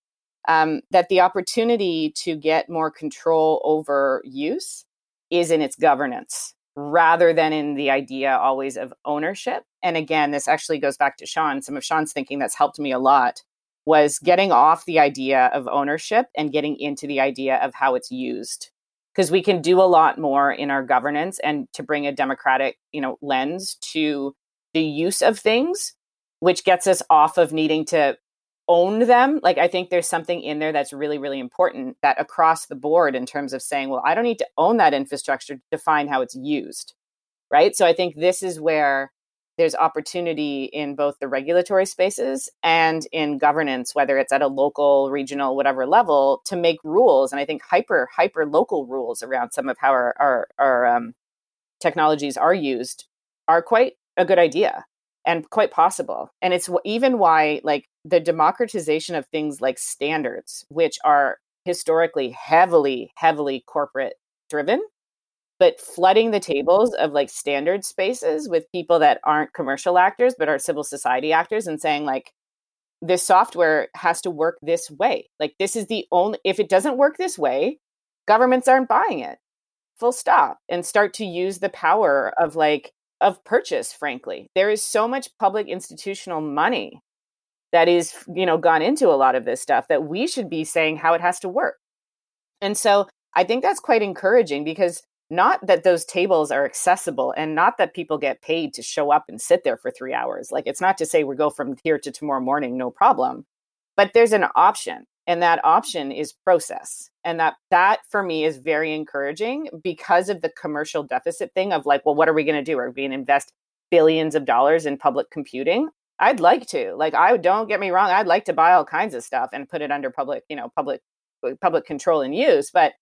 um, that the opportunity to get more control over use is in its governance rather than in the idea always of ownership. And again this actually goes back to sean. Some of sean's thinking that's helped me a lot was getting off the idea of ownership and getting into the idea of how it's used. Because we can do a lot more in our governance and to bring a democratic you know lens to the use of things which gets us off of needing to own them. Like i think there's something in there that's really really important that across the board in terms of saying well i don't need to own that infrastructure to define how it's used right? So i think this is where there's opportunity in both the regulatory spaces and in governance, whether it's at a local, regional, whatever level, to make rules. And I think hyper, hyper local rules around some of how our, our, our um, technologies are used are quite a good idea. and quite possible. And it's even why, like, the democratization of things like standards, which are historically heavily, heavily corporate driven, but flooding the tables of like standard spaces with people that aren't commercial actors, but are civil society actors and saying, like, this software has to work this way. Like, this is the only, if it doesn't work this way, governments aren't buying it. Full stop and start to use the power of like of purchase frankly. There is so much public institutional money that is you know gone into a lot of this stuff that we should be saying how it has to work. And so i think that's quite encouraging because not that those tables are accessible and not that people get paid to show up and sit there for three hours like it's not to say we go from here to tomorrow morning no problem but there's an option and that option is process and that that for me is very encouraging because of the commercial deficit thing of like well what are we going to do? Are we going to invest billions of dollars in public computing? I'd like to like i don't get me wrong i'd like to buy all kinds of stuff and put it under public you know public public control and use but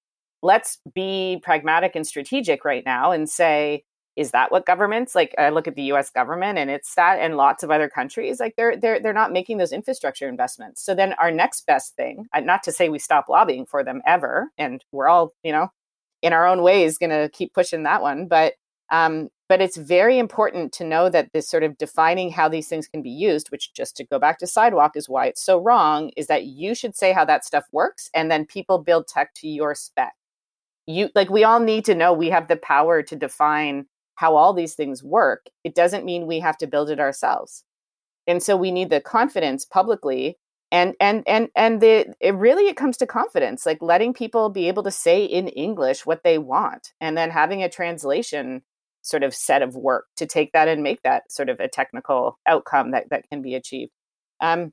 let's be pragmatic and strategic right now and say is that what governments like i look at the us government and it's that and lots of other countries like they're they're they're not making those infrastructure investments. So then our next best thing not to say we stop lobbying for them ever and we're all you know in our own ways going to keep pushing that one but um but it's very important to know that this sort of defining how these things can be used which just to go back to sidewalk is why it's so wrong is that you should say how that stuff works and then people build tech to your spec you like we all need to know we have the power to define how all these things work, it doesn't mean we have to build it ourselves. And so we need the confidence publicly and and and and the it really it comes to confidence like letting people be able to say in english what they want and then having a translation sort of set of work to take that and make that sort of a technical outcome that that can be achieved. Um,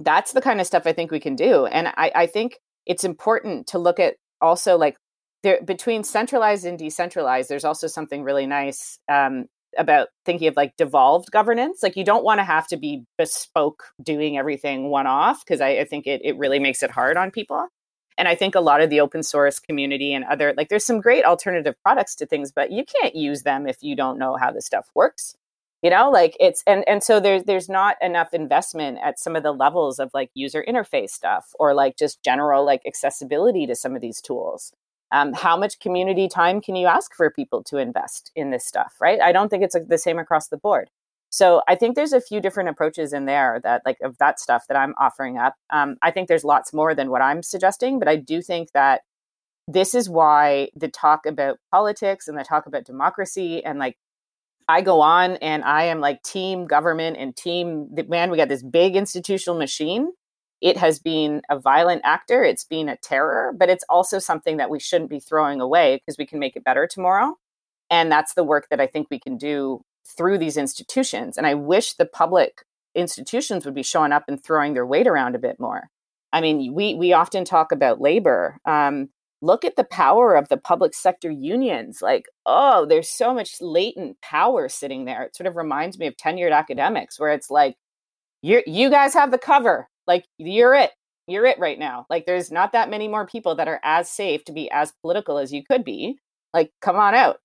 that's the kind of stuff i think we can do. And i i think it's important to look at also like there between centralized and decentralized there's also something really nice um, about thinking of like devolved governance. Like you don't want to have to be bespoke doing everything one off because I, I, think it, it really makes it hard on people. And i think a lot of the open source community and other like there's some great alternative products to things but you can't use them if you don't know how the stuff works you know? Like it's and and so there's there's not enough investment at some of the levels of like user interface stuff or like just general like accessibility to some of these tools um, how much community time can you ask for people to invest in this stuff right? I don't think it's the same across the board. So i think there's a few different approaches in there that like of that stuff that i'm offering up. Um, i think there's lots more than what i'm suggesting but i do think that this is why the talk about politics and the talk about democracy and like I go on and I am like team government and team man, we got this big institutional machine it has been a violent actor, it's been a terror, but it's also something that we shouldn't be throwing away because we can make it better tomorrow. And that's the work that I think we can do through these institutions. And I wish the public institutions would be showing up and throwing their weight around a bit more. I mean, we we often talk about labor. Um, look at the power of the public sector unions. Like, oh, there's so much latent power sitting there. It sort of reminds me of tenured academics, where it's like, you you guys have the cover like you're it you're it right now like there's not that many more people that are as safe to be as political as you could be like come on out.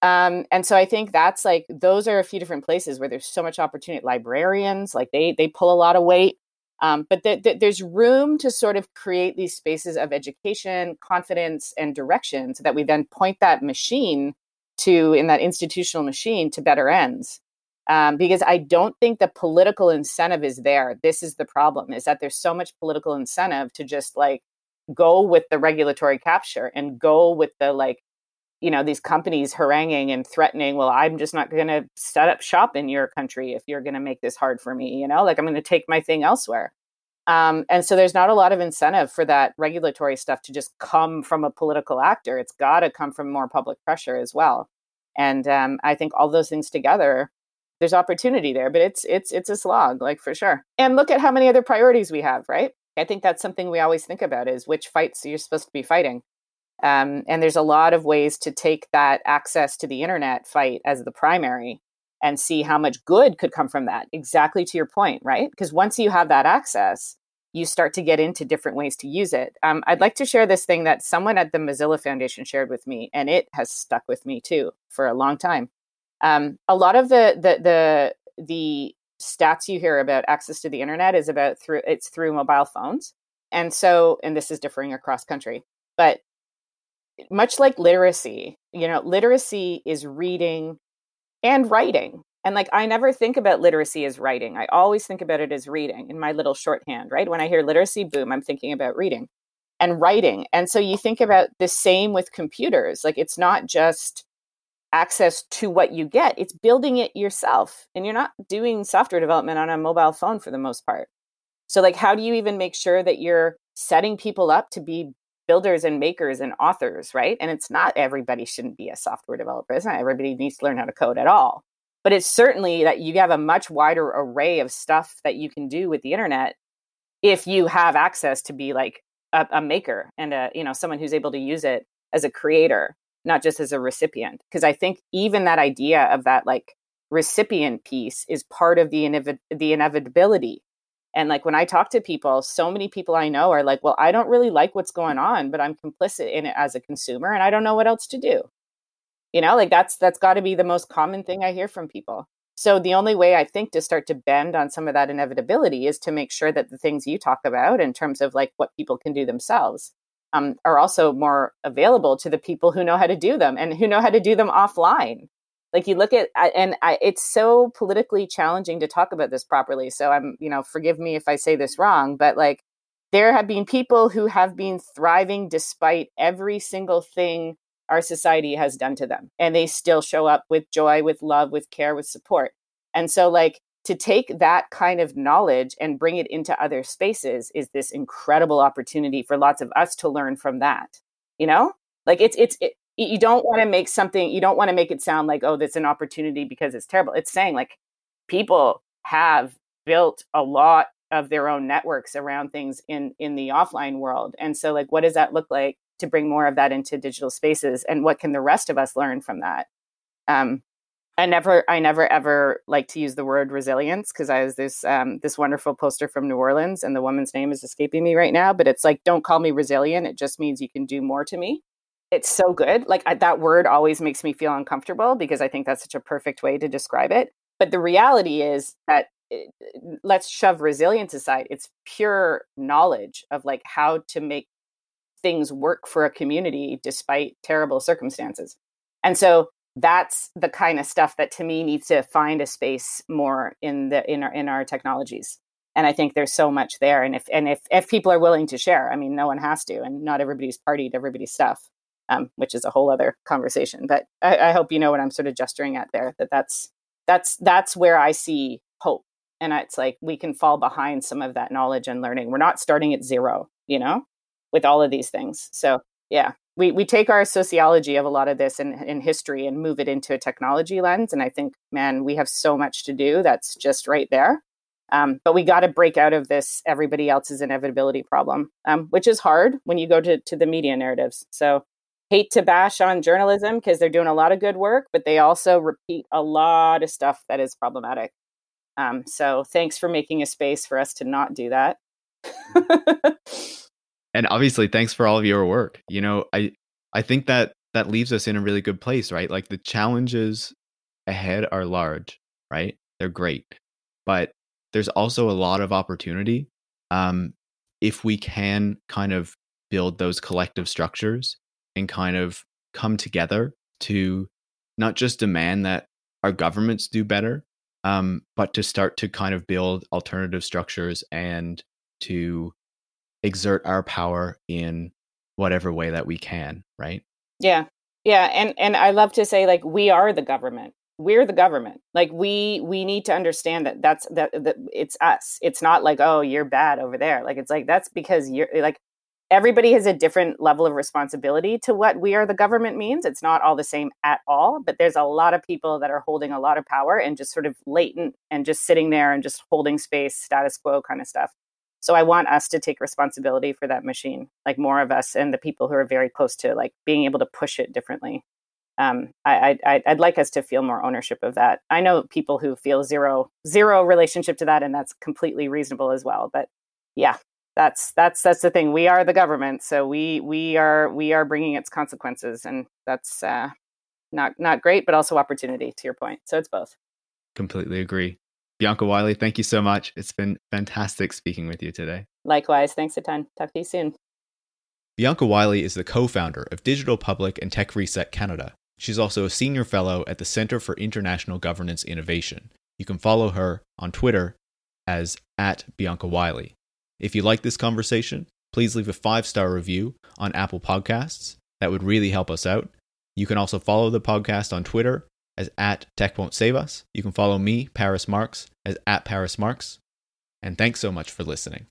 Um, and so i think that's like those are a few different places where there's so much opportunity librarians like they they pull a lot of weight um, but th- th- there's room to sort of create these spaces of education confidence and direction so that we then point that machine to in that institutional machine to better ends um, because I don't think the political incentive is there. This is the problem: is that there's so much political incentive to just like go with the regulatory capture and go with the like, you know, these companies haranguing and threatening. Well, I'm just not going to set up shop in your country if you're going to make this hard for me. You know, like I'm going to take my thing elsewhere. Um, and so there's not a lot of incentive for that regulatory stuff to just come from a political actor. It's got to come from more public pressure as well. And um, I think all those things together there's opportunity there, but it's it's it's a slog, like for sure. And look at how many other priorities we have, right? I think that's something we always think about is which fights you're supposed to be fighting. Um, and there's a lot of ways to take that access to the internet fight as the primary and see how much good could come from that. Exactly to your point, right? Because once you have that access, you start to get into different ways to use it. Um, I'd like to share this thing that someone at the Mozilla Foundation shared with me, and it has stuck with me too for a long time um, a lot of the, the, the the stats you hear about access to the internet is about through it's through mobile phones. And so, and this is differing across country, but much like literacy, you know, literacy is reading and writing. And like, I never think about literacy as writing. I always think about it as reading in my little shorthand, right? When I hear literacy, boom, I'm thinking about reading and writing. And so you think about the same with computers. Like, it's not just access to what you get, it's building it yourself. And you're not doing software development on a mobile phone for the most part. So, like, how do you even make sure that you're setting people up to be builders and makers and authors, right? And it's not everybody shouldn't be a software developer. It's not everybody needs to learn how to code at all. But it's certainly that you have a much wider array of stuff that you can do with the internet if you have access to be like a, a maker and a you know someone who's able to use it as a creator, not just as a recipient. Because I think even that idea of that like recipient piece is part of the inev- the inevitability and like when I talk to people, so many people I know are like, well, I don't really like what's going on, but I'm complicit in it as a consumer and I don't know what else to do. You know, like that's that's got to be the most common thing I hear from people. So the only way I think to start to bend on some of that inevitability is to make sure that the things you talk about in terms of like what people can do themselves um, are also more available to the people who know how to do them and who know how to do them offline. Like you look at and I, it's so politically challenging to talk about this properly so i'm you know forgive me if i say this wrong but like there have been people who have been thriving despite every single thing our society has done to them and they still show up with joy with love with care with support. And so like to take that kind of knowledge and bring it into other spaces is this incredible opportunity for lots of us to learn from that you know? Like it's it's it, you don't want to make something you don't want to make it sound like oh that's an opportunity because it's terrible. It's saying like people have built a lot of their own networks around things in in the offline world and so like what does that look like to bring more of that into digital spaces and what can the rest of us learn from that? Um i never i never ever like to use the word resilience because i was this um this wonderful poster from new orleans and the woman's name is escaping me right now but it's like don't call me resilient it just means you can do more to me it's so good. Like I, that word always makes me feel uncomfortable because I think that's such a perfect way to describe it. But the reality is that it, eh, let's shove resilience aside. It's pure knowledge of like how to make things work for a community despite terrible circumstances. And so that's the kind of stuff that to me needs to find a space more in the in our in our technologies. And I think there's so much there. And if and if if people are willing to share, I mean, no one has to, and not everybody's partied everybody's stuff um, which is a whole other conversation. But I, I, hope you know what I'm sort of gesturing at there. That that's that's that's where I see hope, and it's like we can fall behind some of that knowledge and learning. We're not starting at zero, you know, with all of these things. So yeah, we we take our sociology of a lot of this in, in history and move it into a technology lens. And I think, man, we have so much to do. That's just right there. Um, but we got to break out of this everybody else's inevitability problem, um, which is hard when you go to, to the media narratives. So hate to bash on journalism because they're doing a lot of good work, but they also repeat a lot of stuff that is problematic. Um, so thanks for making a space for us to not do that. [LAUGHS] and obviously, thanks for all of your work. You know, I I think that that leaves us in a really good place, right? Like the challenges ahead are large, right? They're great, but there's also a lot of opportunity um, if we can kind of build those collective structures and kind of come together to not just demand that our governments do better, um, but to start to kind of build alternative structures and to exert our power in whatever way that we can, right? Yeah. Yeah, and and I love to say like we are the government. We're the government. Like we we need to understand that that's that, that it's us. It's not like oh you're bad over there. Like it's like that's because you're like everybody has a different level of responsibility to what we are the government means. It's not all the same at all, but there's a lot of people that are holding a lot of power and just sort of latent and just sitting there and just holding space, status quo kind of stuff. So I want us to take responsibility for that machine, like more of us and the people who are very close to like being able to push it differently. Um, I, I, I'd like us to feel more ownership of that. I know people who feel zero zero relationship to that, and that's completely reasonable as well. But yeah, that's that's that's the thing we are the government so we we are we are bringing its consequences and that's uh not not great but also opportunity to your point so it's both completely agree Bianca Wylie, thank you so much. It's been fantastic speaking with you today. Likewise. Thanks a ton. Talk to you soon. Bianca Wylie is the co founder of Digital Public and Tech Reset Canada. She's also a senior fellow at the Center for International Governance Innovation. You can follow her on Twitter as at Bianca Wylie. If you like this conversation, please leave a five star review on Apple Podcasts. That would really help us out. You can also follow the podcast on Twitter as at Tech Won't Save Us. You can follow me, Paris Marx, as at Paris Marx. And thanks so much for listening.